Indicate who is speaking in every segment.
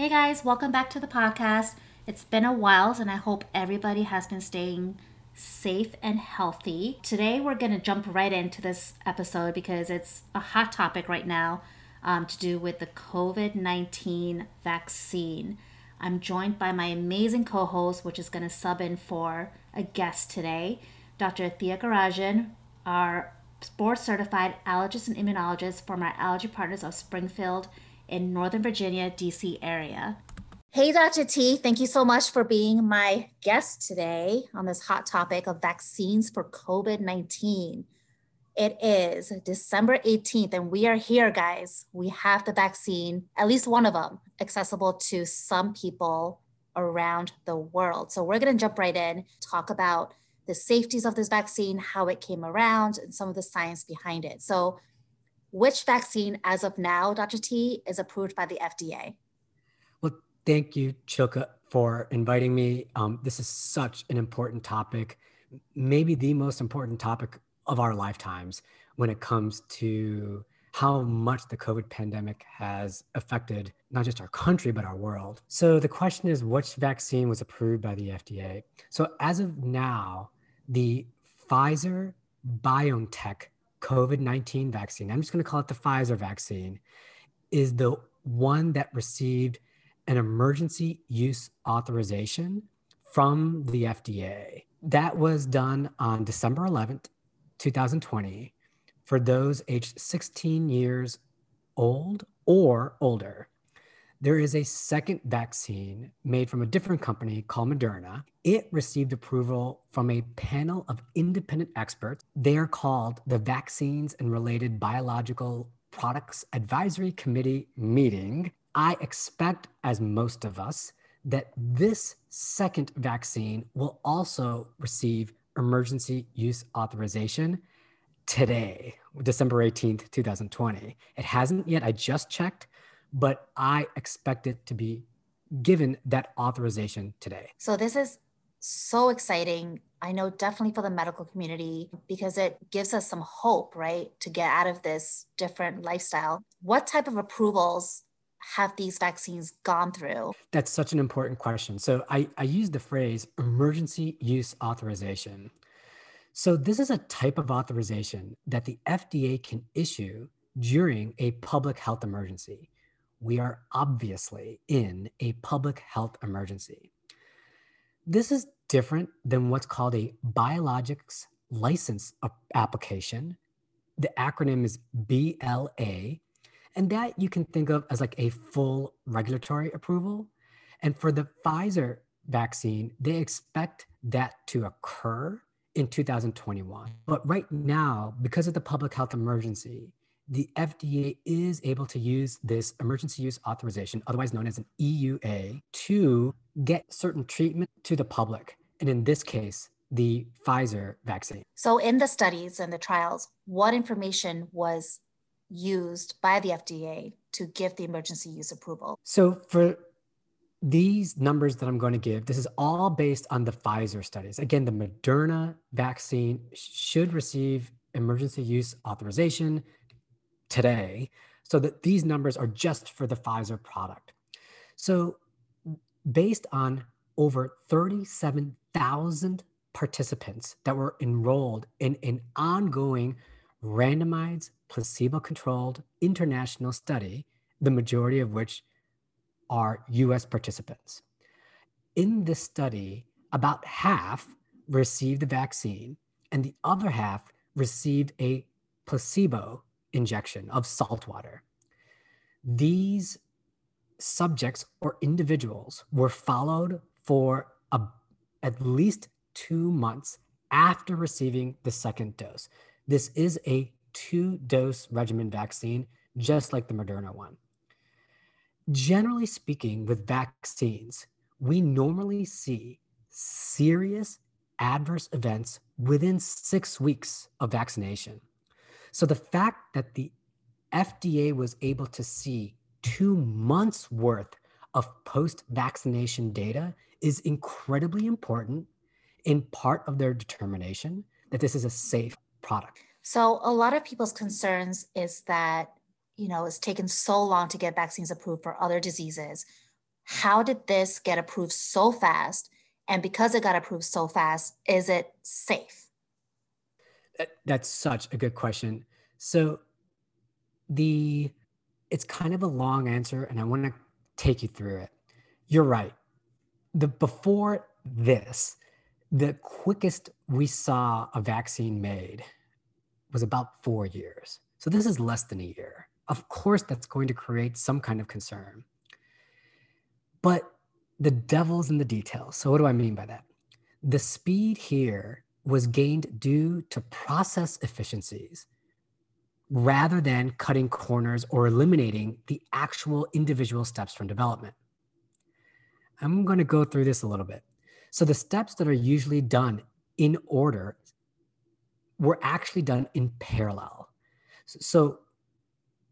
Speaker 1: Hey guys, welcome back to the podcast. It's been a while and I hope everybody has been staying safe and healthy. Today we're going to jump right into this episode because it's a hot topic right now um, to do with the COVID 19 vaccine. I'm joined by my amazing co host, which is going to sub in for a guest today, Dr. Thea Garajan, our board certified allergist and immunologist from our Allergy Partners of Springfield in Northern Virginia, DC area. Hey, Dr. T, thank you so much for being my guest today on this hot topic of vaccines for COVID 19. It is December 18th, and we are here, guys. We have the vaccine, at least one of them, accessible to some people around the world. So, we're going to jump right in, talk about the safeties of this vaccine, how it came around, and some of the science behind it. So, which vaccine, as of now, Dr. T, is approved by the FDA?
Speaker 2: Well, thank you, Chilka, for inviting me. Um, this is such an important topic, maybe the most important topic of our lifetimes when it comes to how much the COVID pandemic has affected not just our country, but our world. So the question is which vaccine was approved by the FDA? So as of now, the Pfizer BioNTech COVID 19 vaccine, I'm just going to call it the Pfizer vaccine, is the one that received an emergency use authorization from the FDA. That was done on December 11th, 2020, for those aged 16 years old or older there is a second vaccine made from a different company called Moderna. It received approval from a panel of independent experts. They are called the Vaccines and Related Biological Products Advisory Committee meeting. I expect, as most of us, that this second vaccine will also receive emergency use authorization today, December 18th, 2020. It hasn't yet. I just checked but I expect it to be given that authorization today.
Speaker 1: So this is so exciting. I know definitely for the medical community because it gives us some hope, right, to get out of this different lifestyle. What type of approvals have these vaccines gone through?
Speaker 2: That's such an important question. So I, I use the phrase emergency use authorization. So this is a type of authorization that the FDA can issue during a public health emergency we are obviously in a public health emergency. This is different than what's called a biologics license application. The acronym is BLA, and that you can think of as like a full regulatory approval. And for the Pfizer vaccine, they expect that to occur in 2021. But right now, because of the public health emergency, the FDA is able to use this emergency use authorization, otherwise known as an EUA, to get certain treatment to the public. And in this case, the Pfizer vaccine.
Speaker 1: So, in the studies and the trials, what information was used by the FDA to give the emergency use approval?
Speaker 2: So, for these numbers that I'm going to give, this is all based on the Pfizer studies. Again, the Moderna vaccine should receive emergency use authorization today. So that these numbers are just for the Pfizer product. So based on over 37,000 participants that were enrolled in an ongoing randomized placebo-controlled international study, the majority of which are US participants. In this study, about half received the vaccine and the other half received a placebo injection of salt water. These subjects or individuals were followed for a, at least two months after receiving the second dose. This is a two dose regimen vaccine, just like the Moderna one. Generally speaking, with vaccines, we normally see serious adverse events within six weeks of vaccination. So the fact that the FDA was able to see two months worth of post vaccination data is incredibly important in part of their determination that this is a safe product.
Speaker 1: So a lot of people's concerns is that, you know, it's taken so long to get vaccines approved for other diseases. how did this get approved so fast? And because it got approved so fast, is it safe?
Speaker 2: That's such a good question. So the it's kind of a long answer and I want to take you through it. You're right. The before this, the quickest we saw a vaccine made was about 4 years. So this is less than a year. Of course that's going to create some kind of concern. But the devil's in the details. So, what do I mean by that? The speed here was gained due to process efficiencies rather than cutting corners or eliminating the actual individual steps from development. I'm going to go through this a little bit. So, the steps that are usually done in order were actually done in parallel. So,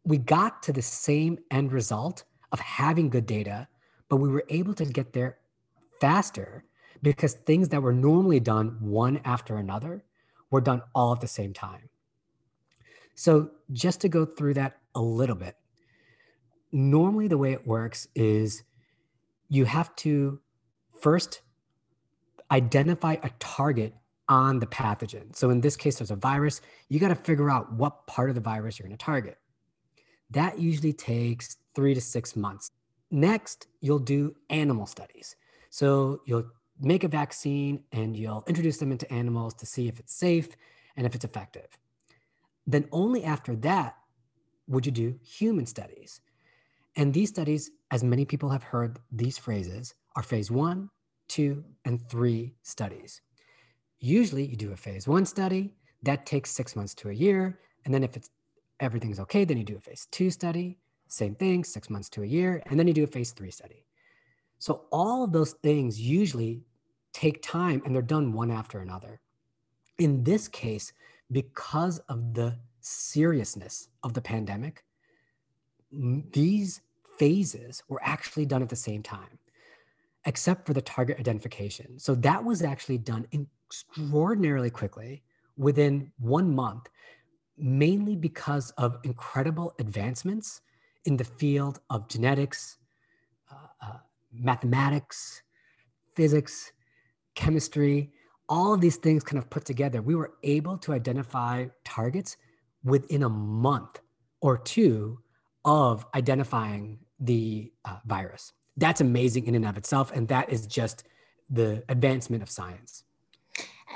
Speaker 2: we got to the same end result of having good data but we were able to get there faster because things that were normally done one after another were done all at the same time. So, just to go through that a little bit, normally the way it works is you have to first identify a target on the pathogen. So, in this case, there's a virus. You got to figure out what part of the virus you're going to target. That usually takes three to six months. Next, you'll do animal studies. So you'll make a vaccine and you'll introduce them into animals to see if it's safe and if it's effective. Then only after that would you do human studies. And these studies, as many people have heard these phrases, are phase one, two, and three studies. Usually you do a phase one study, that takes six months to a year. And then if it's everything's okay, then you do a phase two study. Same thing, six months to a year, and then you do a phase three study. So all of those things usually take time and they're done one after another. In this case, because of the seriousness of the pandemic, these phases were actually done at the same time, except for the target identification. So that was actually done extraordinarily quickly within one month, mainly because of incredible advancements in the field of genetics, uh, uh, mathematics, physics, chemistry, all of these things kind of put together, we were able to identify targets within a month or two of identifying the uh, virus. That's amazing in and of itself. And that is just the advancement of science.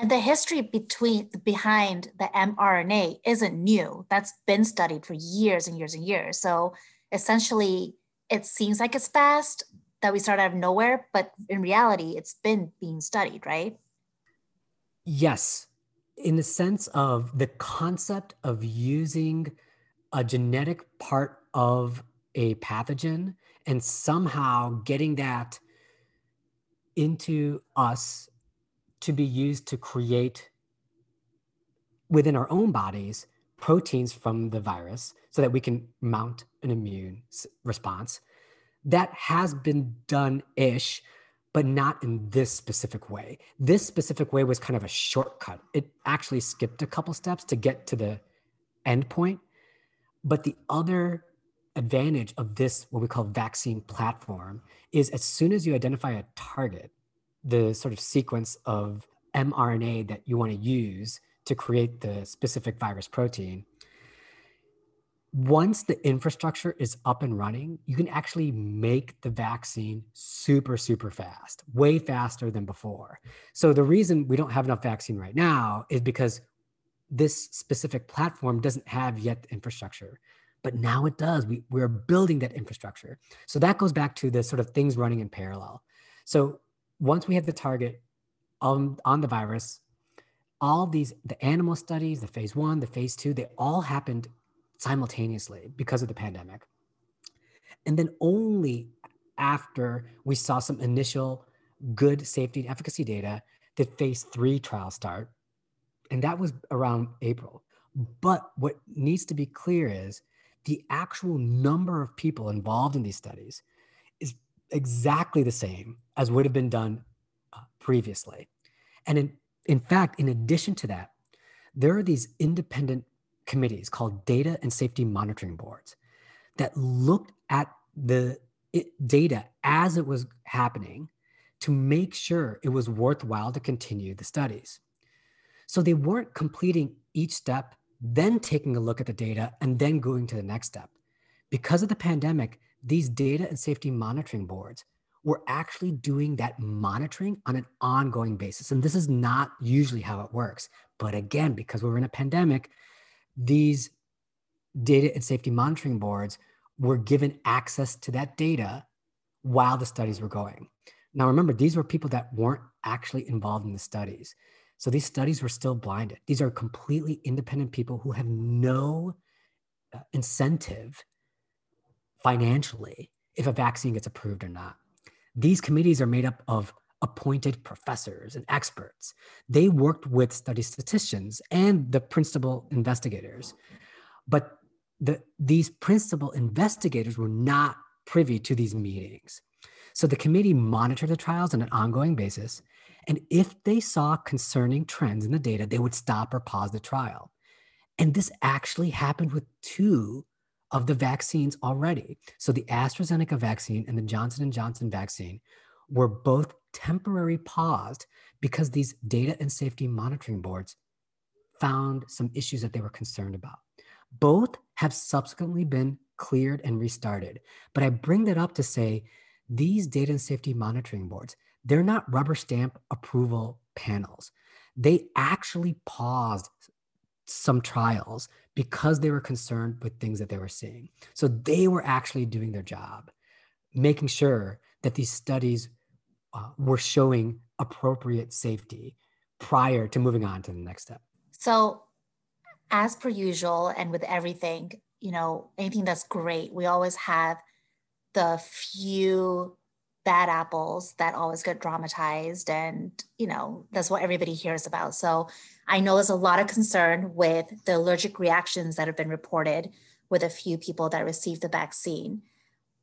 Speaker 1: And the history between behind the mRNA isn't new. That's been studied for years and years and years. So essentially it seems like it's fast that we start out of nowhere, but in reality, it's been being studied, right?
Speaker 2: Yes. In the sense of the concept of using a genetic part of a pathogen and somehow getting that into us to be used to create within our own bodies proteins from the virus so that we can mount an immune response. That has been done ish, but not in this specific way. This specific way was kind of a shortcut. It actually skipped a couple steps to get to the end point. But the other advantage of this, what we call vaccine platform, is as soon as you identify a target, the sort of sequence of mRNA that you want to use to create the specific virus protein. Once the infrastructure is up and running, you can actually make the vaccine super, super fast, way faster than before. So, the reason we don't have enough vaccine right now is because this specific platform doesn't have yet the infrastructure but now it does. We, we're building that infrastructure. So that goes back to the sort of things running in parallel. So once we have the target on, on the virus, all these the animal studies the phase one the phase two they all happened simultaneously because of the pandemic. And then only after we saw some initial good safety and efficacy data did phase three trials start and that was around april. But what needs to be clear is the actual number of people involved in these studies is exactly the same as would have been done uh, previously. And in in fact, in addition to that, there are these independent committees called data and safety monitoring boards that looked at the it, data as it was happening to make sure it was worthwhile to continue the studies. So they weren't completing each step, then taking a look at the data, and then going to the next step. Because of the pandemic, these data and safety monitoring boards were actually doing that monitoring on an ongoing basis. And this is not usually how it works. But again, because we're in a pandemic, these data and safety monitoring boards were given access to that data while the studies were going. Now, remember, these were people that weren't actually involved in the studies. So these studies were still blinded. These are completely independent people who have no uh, incentive financially if a vaccine gets approved or not. These committees are made up of appointed professors and experts. They worked with study statisticians and the principal investigators. But the, these principal investigators were not privy to these meetings. So the committee monitored the trials on an ongoing basis. And if they saw concerning trends in the data, they would stop or pause the trial. And this actually happened with two of the vaccines already. So the AstraZeneca vaccine and the Johnson & Johnson vaccine were both temporarily paused because these data and safety monitoring boards found some issues that they were concerned about. Both have subsequently been cleared and restarted. But I bring that up to say these data and safety monitoring boards, they're not rubber stamp approval panels. They actually paused some trials because they were concerned with things that they were seeing. So they were actually doing their job, making sure that these studies uh, were showing appropriate safety prior to moving on to the next step.
Speaker 1: So, as per usual, and with everything, you know, anything that's great, we always have the few bad apples that always get dramatized and you know that's what everybody hears about so i know there's a lot of concern with the allergic reactions that have been reported with a few people that received the vaccine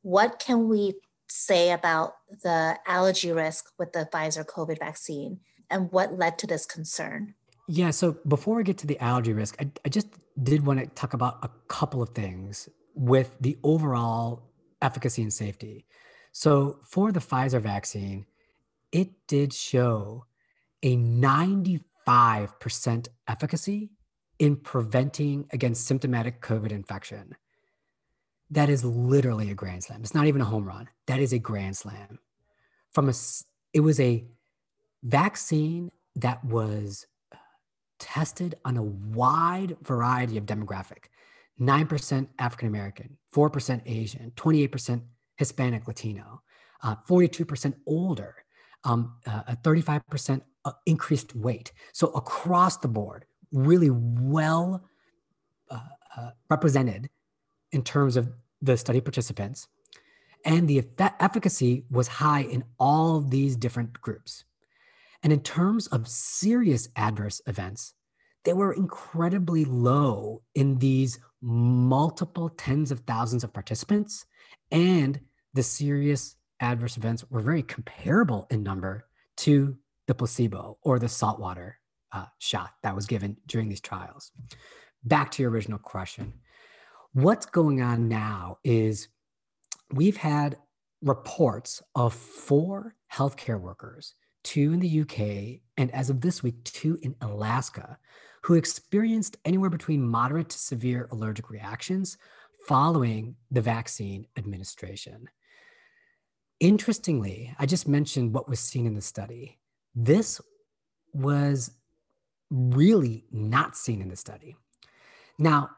Speaker 1: what can we say about the allergy risk with the pfizer covid vaccine and what led to this concern
Speaker 2: yeah so before we get to the allergy risk i, I just did want to talk about a couple of things with the overall efficacy and safety so for the Pfizer vaccine, it did show a 95% efficacy in preventing against symptomatic COVID infection. That is literally a grand slam. It's not even a home run. That is a grand slam. From a, it was a vaccine that was tested on a wide variety of demographic 9% African American, 4% Asian, 28% Hispanic Latino, uh, 42% older, um, uh, a 35% uh, increased weight. So across the board, really well uh, uh, represented in terms of the study participants. And the efficacy was high in all these different groups. And in terms of serious adverse events, they were incredibly low in these multiple tens of thousands of participants and the serious adverse events were very comparable in number to the placebo or the saltwater uh, shot that was given during these trials. Back to your original question. What's going on now is we've had reports of four healthcare workers, two in the UK, and as of this week, two in Alaska, who experienced anywhere between moderate to severe allergic reactions following the vaccine administration. Interestingly, I just mentioned what was seen in the study. This was really not seen in the study. Now,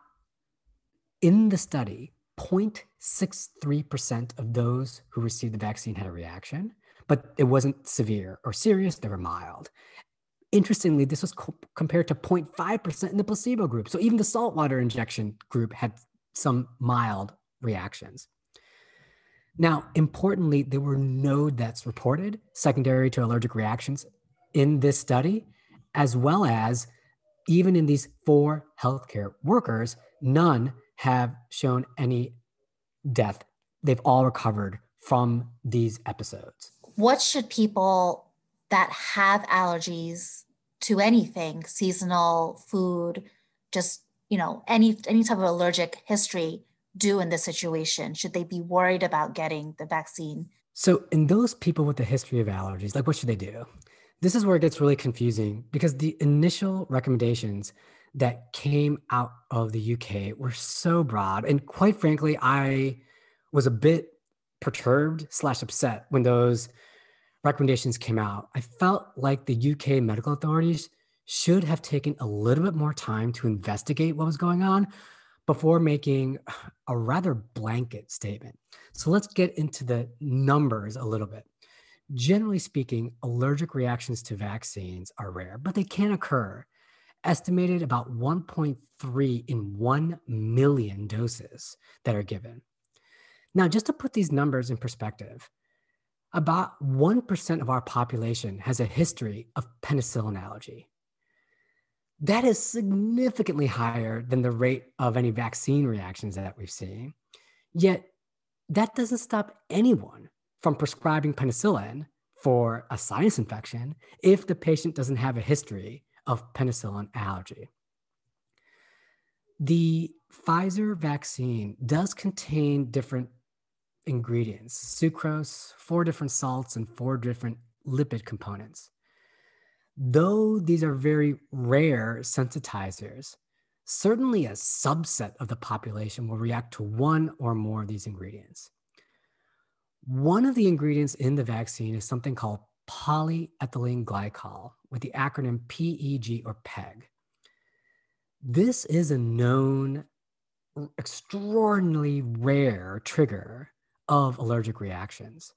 Speaker 2: in the study, 0.63% of those who received the vaccine had a reaction, but it wasn't severe or serious, they were mild. Interestingly, this was co- compared to 0.5% in the placebo group. So even the saltwater injection group had some mild reactions. Now, importantly, there were no deaths reported secondary to allergic reactions in this study, as well as even in these four healthcare workers, none have shown any death. They've all recovered from these episodes.
Speaker 1: What should people that have allergies to anything, seasonal food, just, you know, any any type of allergic history, do in this situation? Should they be worried about getting the vaccine?
Speaker 2: So, in those people with a history of allergies, like what should they do? This is where it gets really confusing because the initial recommendations that came out of the UK were so broad. And quite frankly, I was a bit perturbed slash upset when those recommendations came out. I felt like the UK medical authorities should have taken a little bit more time to investigate what was going on before making a rather blanket statement. So let's get into the numbers a little bit. Generally speaking, allergic reactions to vaccines are rare, but they can occur. Estimated about 1.3 in 1 million doses that are given. Now, just to put these numbers in perspective, about 1% of our population has a history of penicillin allergy. That is significantly higher than the rate of any vaccine reactions that we've seen. Yet, that doesn't stop anyone from prescribing penicillin for a sinus infection if the patient doesn't have a history of penicillin allergy. The Pfizer vaccine does contain different ingredients sucrose, four different salts, and four different lipid components. Though these are very rare sensitizers, certainly a subset of the population will react to one or more of these ingredients. One of the ingredients in the vaccine is something called polyethylene glycol with the acronym PEG or PEG. This is a known extraordinarily rare trigger of allergic reactions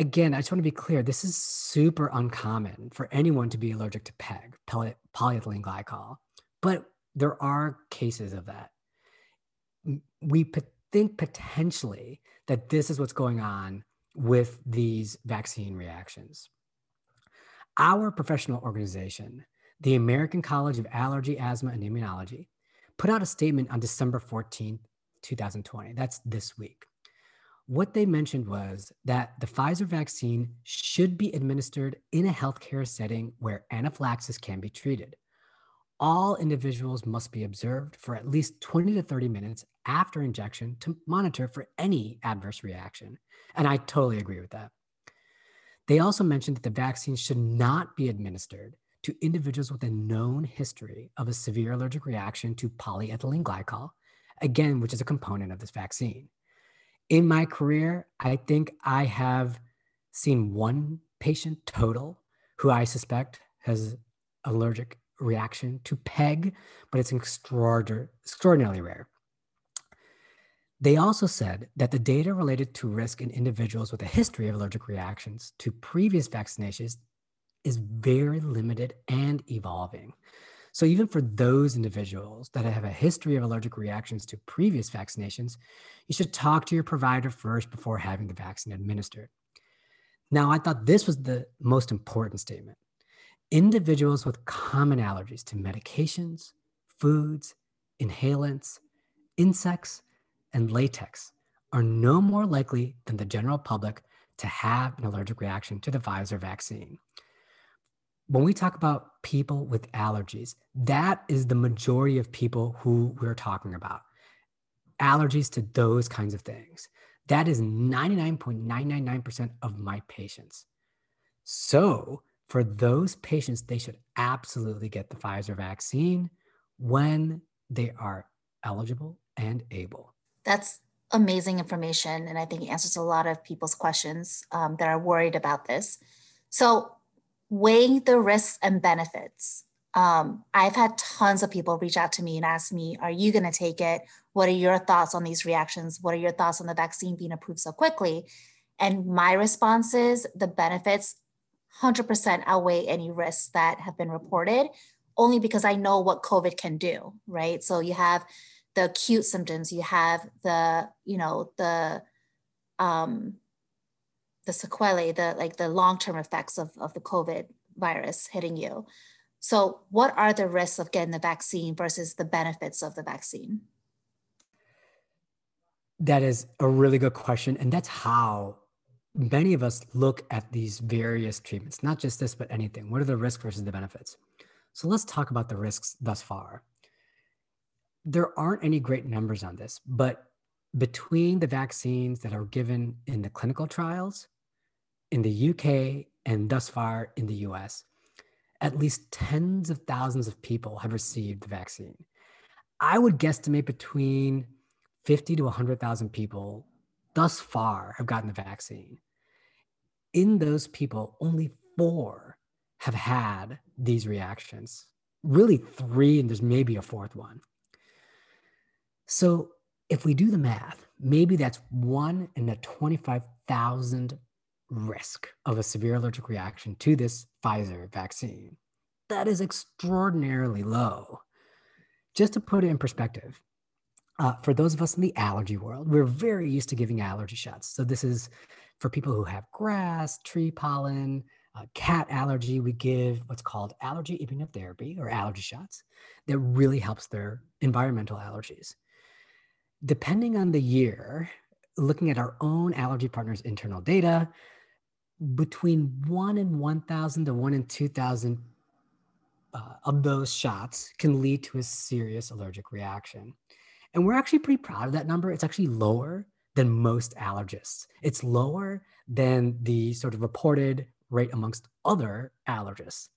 Speaker 2: again, I just want to be clear this is super uncommon for anyone to be allergic to PEG, poly- polyethylene glycol, but there are cases of that. We think potentially that this is what's going on with these vaccine reactions. Our professional organization, the American College of Allergy, Asthma, and Immunology, put out a statement on December 14th, 2020. That's this week what they mentioned was that the Pfizer vaccine should be administered in a healthcare setting where anaphylaxis can be treated. All individuals must be observed for at least 20 to 30 minutes after injection to monitor for any adverse reaction. And I totally agree with that. They also mentioned that the vaccine should not be administered to individuals with a known history of a severe allergic reaction to polyethylene glycol, again, which is a component of this vaccine in my career, I think I have seen one patient total who I suspect has allergic reaction to PEG, but it's extraordinarily rare. They also said that the data related to risk in individuals with a history of allergic reactions to previous vaccinations is very limited and evolving. So, even for those individuals that have a history of allergic reactions to previous vaccinations, you should talk to your provider first before having the vaccine administered. Now, I thought this was the most important statement. Individuals with common allergies to medications, foods, inhalants, insects, and latex are no more likely than the general public to have an allergic reaction to the Pfizer vaccine when we talk about people with allergies, that is the majority of people who we're talking about. Allergies to those kinds of things. That is 99.999% of my patients. So, for those patients, they should absolutely get the Pfizer vaccine when they are eligible and able.
Speaker 1: That's amazing information. And I think it answers a lot of people's questions um, that are worried about this. So, weighing the risks and benefits. Um, I've had tons of people reach out to me and ask me, Are you going to take it? What are your thoughts on these reactions? What are your thoughts on the vaccine being approved so quickly? And my response is the benefits 100% outweigh any risks that have been reported, only because I know what COVID can do, right? So you have the acute symptoms, you have the, you know, the, um, the sequelae, the like the long-term effects of, of the COVID virus hitting you. So what are the risks of getting the vaccine versus the benefits of the vaccine?
Speaker 2: That is a really good question. And that's how many of us look at these various treatments, not just this, but anything. What are the risks versus the benefits? So let's talk about the risks thus far. There aren't any great numbers on this, but between the vaccines that are given in the clinical trials in the UK and thus far in the US, at least tens of thousands of people have received the vaccine. I would guesstimate between 50 to 100,000 people thus far have gotten the vaccine. In those people, only four have had these reactions. Really, three, and there's maybe a fourth one. So, if we do the math, maybe that's one in a 25,000 risk of a severe allergic reaction to this Pfizer vaccine. That is extraordinarily low. Just to put it in perspective, uh, for those of us in the allergy world, we're very used to giving allergy shots. So, this is for people who have grass, tree pollen, uh, cat allergy. We give what's called allergy immunotherapy or allergy shots that really helps their environmental allergies. Depending on the year, looking at our own allergy partners' internal data, between one in 1,000 to one in 2,000 uh, of those shots can lead to a serious allergic reaction. And we're actually pretty proud of that number. It's actually lower than most allergists. It's lower than the sort of reported rate amongst other allergists.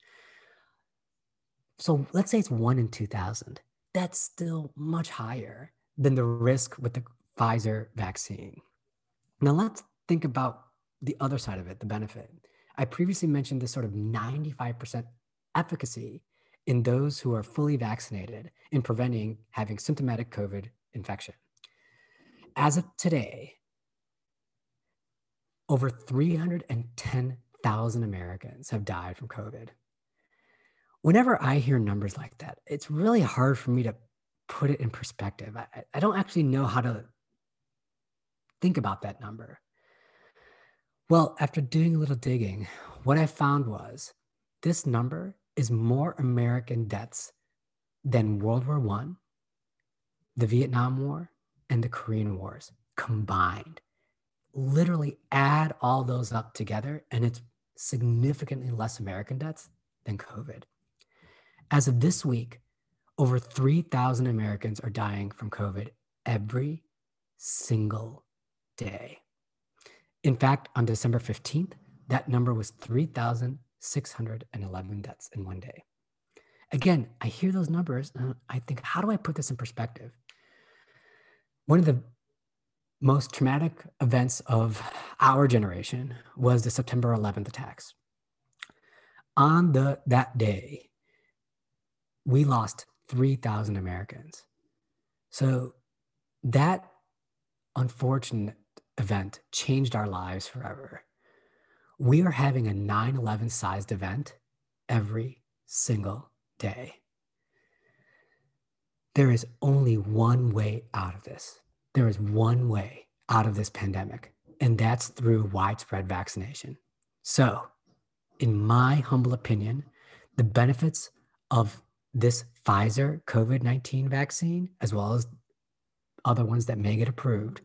Speaker 2: So let's say it's one in 2000. That's still much higher than the risk with the Pfizer vaccine. Now let's think about the other side of it, the benefit. I previously mentioned this sort of 95% efficacy in those who are fully vaccinated in preventing having symptomatic COVID infection. As of today, over 310,000 Americans have died from COVID. Whenever I hear numbers like that, it's really hard for me to put it in perspective. I, I don't actually know how to think about that number. Well, after doing a little digging, what I found was this number is more American deaths than World War One, the Vietnam War, and the Korean Wars combined. Literally add all those up together, and it's significantly less American deaths than COVID. As of this week, over 3,000 Americans are dying from COVID every single day. In fact, on December 15th, that number was 3,611 deaths in one day. Again, I hear those numbers and I think, how do I put this in perspective? One of the most traumatic events of our generation was the September 11th attacks. On the that day, we lost 3,000 Americans. So that unfortunate event changed our lives forever. We are having a 9 11 sized event every single day. There is only one way out of this. There is one way out of this pandemic, and that's through widespread vaccination. So, in my humble opinion, the benefits of this Pfizer COVID 19 vaccine, as well as other ones that may get approved,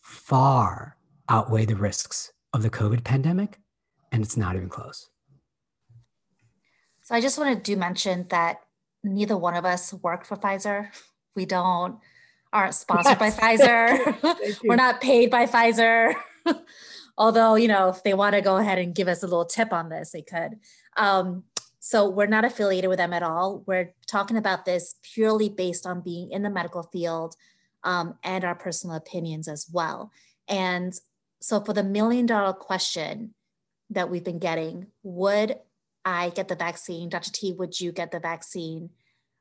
Speaker 2: far outweigh the risks of the COVID pandemic, and it's not even close.
Speaker 1: So I just wanted to mention that neither one of us work for Pfizer. We don't aren't sponsored yes. by Pfizer. We're not paid by Pfizer. Although, you know, if they want to go ahead and give us a little tip on this, they could. Um, so we're not affiliated with them at all. We're talking about this purely based on being in the medical field, um, and our personal opinions as well. And so, for the million dollar question that we've been getting, would I get the vaccine? Dr. T, would you get the vaccine?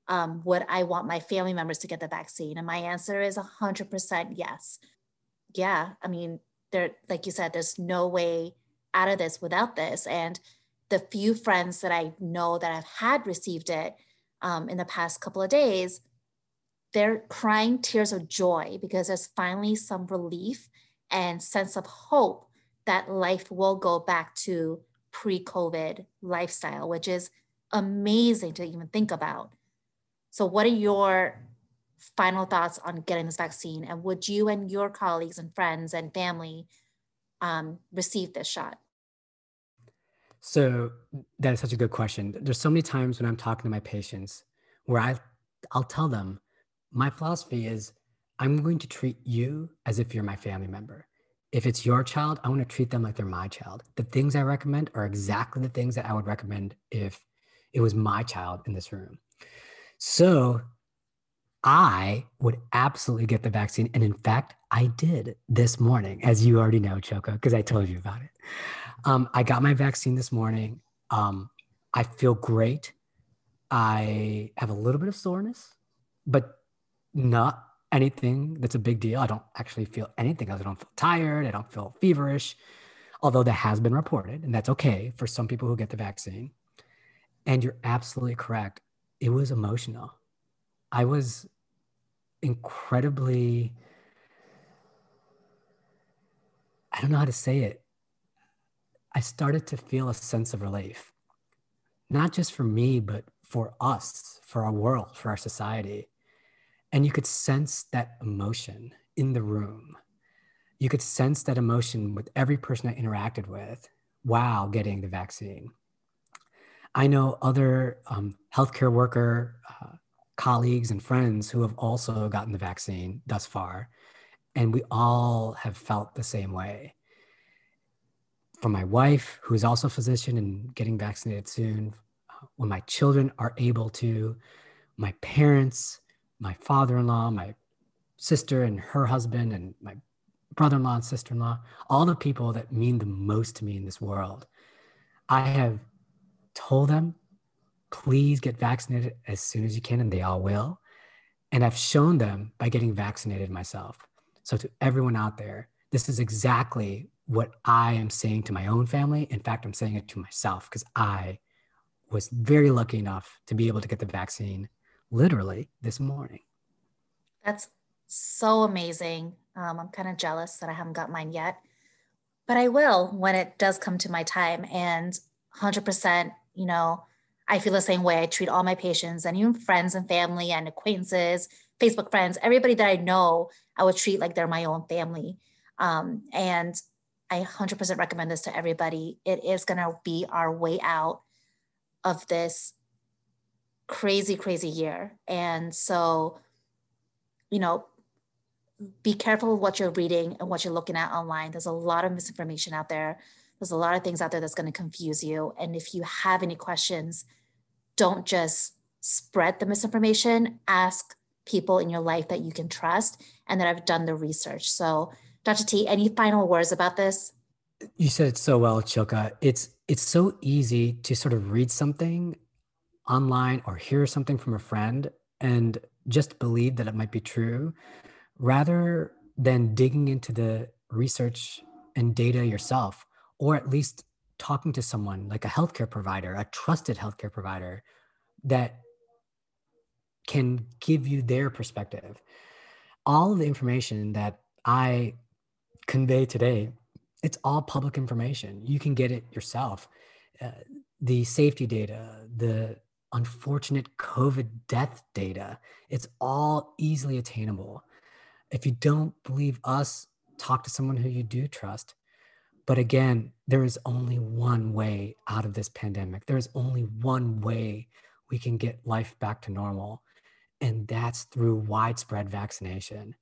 Speaker 1: Um, would I want my family members to get the vaccine? And my answer is 100% yes. Yeah, I mean, there, like you said, there's no way out of this without this. And the few friends that I know that have had received it um, in the past couple of days, they're crying tears of joy because there's finally some relief and sense of hope that life will go back to pre-COVID lifestyle, which is amazing to even think about. So, what are your final thoughts on getting this vaccine? And would you and your colleagues and friends and family um, receive this shot?
Speaker 2: So that is such a good question. There's so many times when I'm talking to my patients where I, I'll tell them my philosophy is I'm going to treat you as if you're my family member. If it's your child, I want to treat them like they're my child. The things I recommend are exactly the things that I would recommend if it was my child in this room. So I would absolutely get the vaccine. And in fact, I did this morning, as you already know, Choco, because I told you about it. Um, I got my vaccine this morning. Um, I feel great. I have a little bit of soreness, but not anything that's a big deal. I don't actually feel anything. I don't feel tired. I don't feel feverish, although that has been reported, and that's okay for some people who get the vaccine. And you're absolutely correct. It was emotional. I was incredibly, I don't know how to say it. I started to feel a sense of relief, not just for me, but for us, for our world, for our society. And you could sense that emotion in the room. You could sense that emotion with every person I interacted with while getting the vaccine. I know other um, healthcare worker uh, colleagues and friends who have also gotten the vaccine thus far, and we all have felt the same way. For my wife, who is also a physician and getting vaccinated soon, when my children are able to, my parents, my father-in-law, my sister and her husband, and my brother-in-law and sister-in-law, all the people that mean the most to me in this world. I have told them, please get vaccinated as soon as you can, and they all will. And I've shown them by getting vaccinated myself. So, to everyone out there, this is exactly what I am saying to my own family. In fact, I'm saying it to myself because I was very lucky enough to be able to get the vaccine literally this morning.
Speaker 1: That's so amazing. Um, I'm kind of jealous that I haven't got mine yet, but I will when it does come to my time. And 100%, you know, I feel the same way. I treat all my patients and even friends and family and acquaintances, Facebook friends, everybody that I know, I would treat like they're my own family. Um, and I 100% recommend this to everybody. It is going to be our way out of this crazy, crazy year. And so, you know, be careful what you're reading and what you're looking at online. There's a lot of misinformation out there. There's a lot of things out there that's going to confuse you. And if you have any questions, don't just spread the misinformation. Ask people in your life that you can trust and that have done the research. So, Dr. T, any final words about this?
Speaker 2: You said it so well, Chilka. It's it's so easy to sort of read something online or hear something from a friend and just believe that it might be true rather than digging into the research and data yourself or at least talking to someone like a healthcare provider a trusted healthcare provider that can give you their perspective all of the information that i convey today it's all public information you can get it yourself uh, the safety data the unfortunate COVID death data. It's all easily attainable. If you don't believe us, talk to someone who you do trust. But again, there is only one way out of this pandemic. There is only one way we can get life back to normal, and that's through widespread vaccination.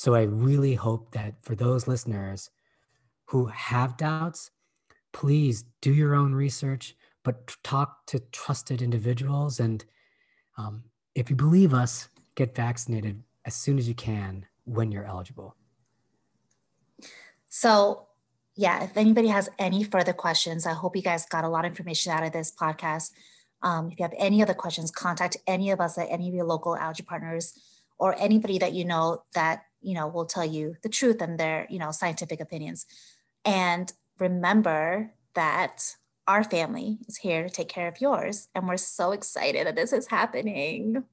Speaker 2: So I really hope that for those listeners who have doubts, please do your own research but talk to trusted individuals. And um, if you believe us, get vaccinated as soon as you can when you're eligible.
Speaker 1: So, yeah, if anybody has any further questions, I hope you guys got a lot of information out of this podcast. Um, if you have any other questions, contact any of us at any of your local allergy partners or anybody that you know that you know will tell you the truth and their you know scientific opinions. And remember that our family is here to take care of yours. And we're so excited that this is happening.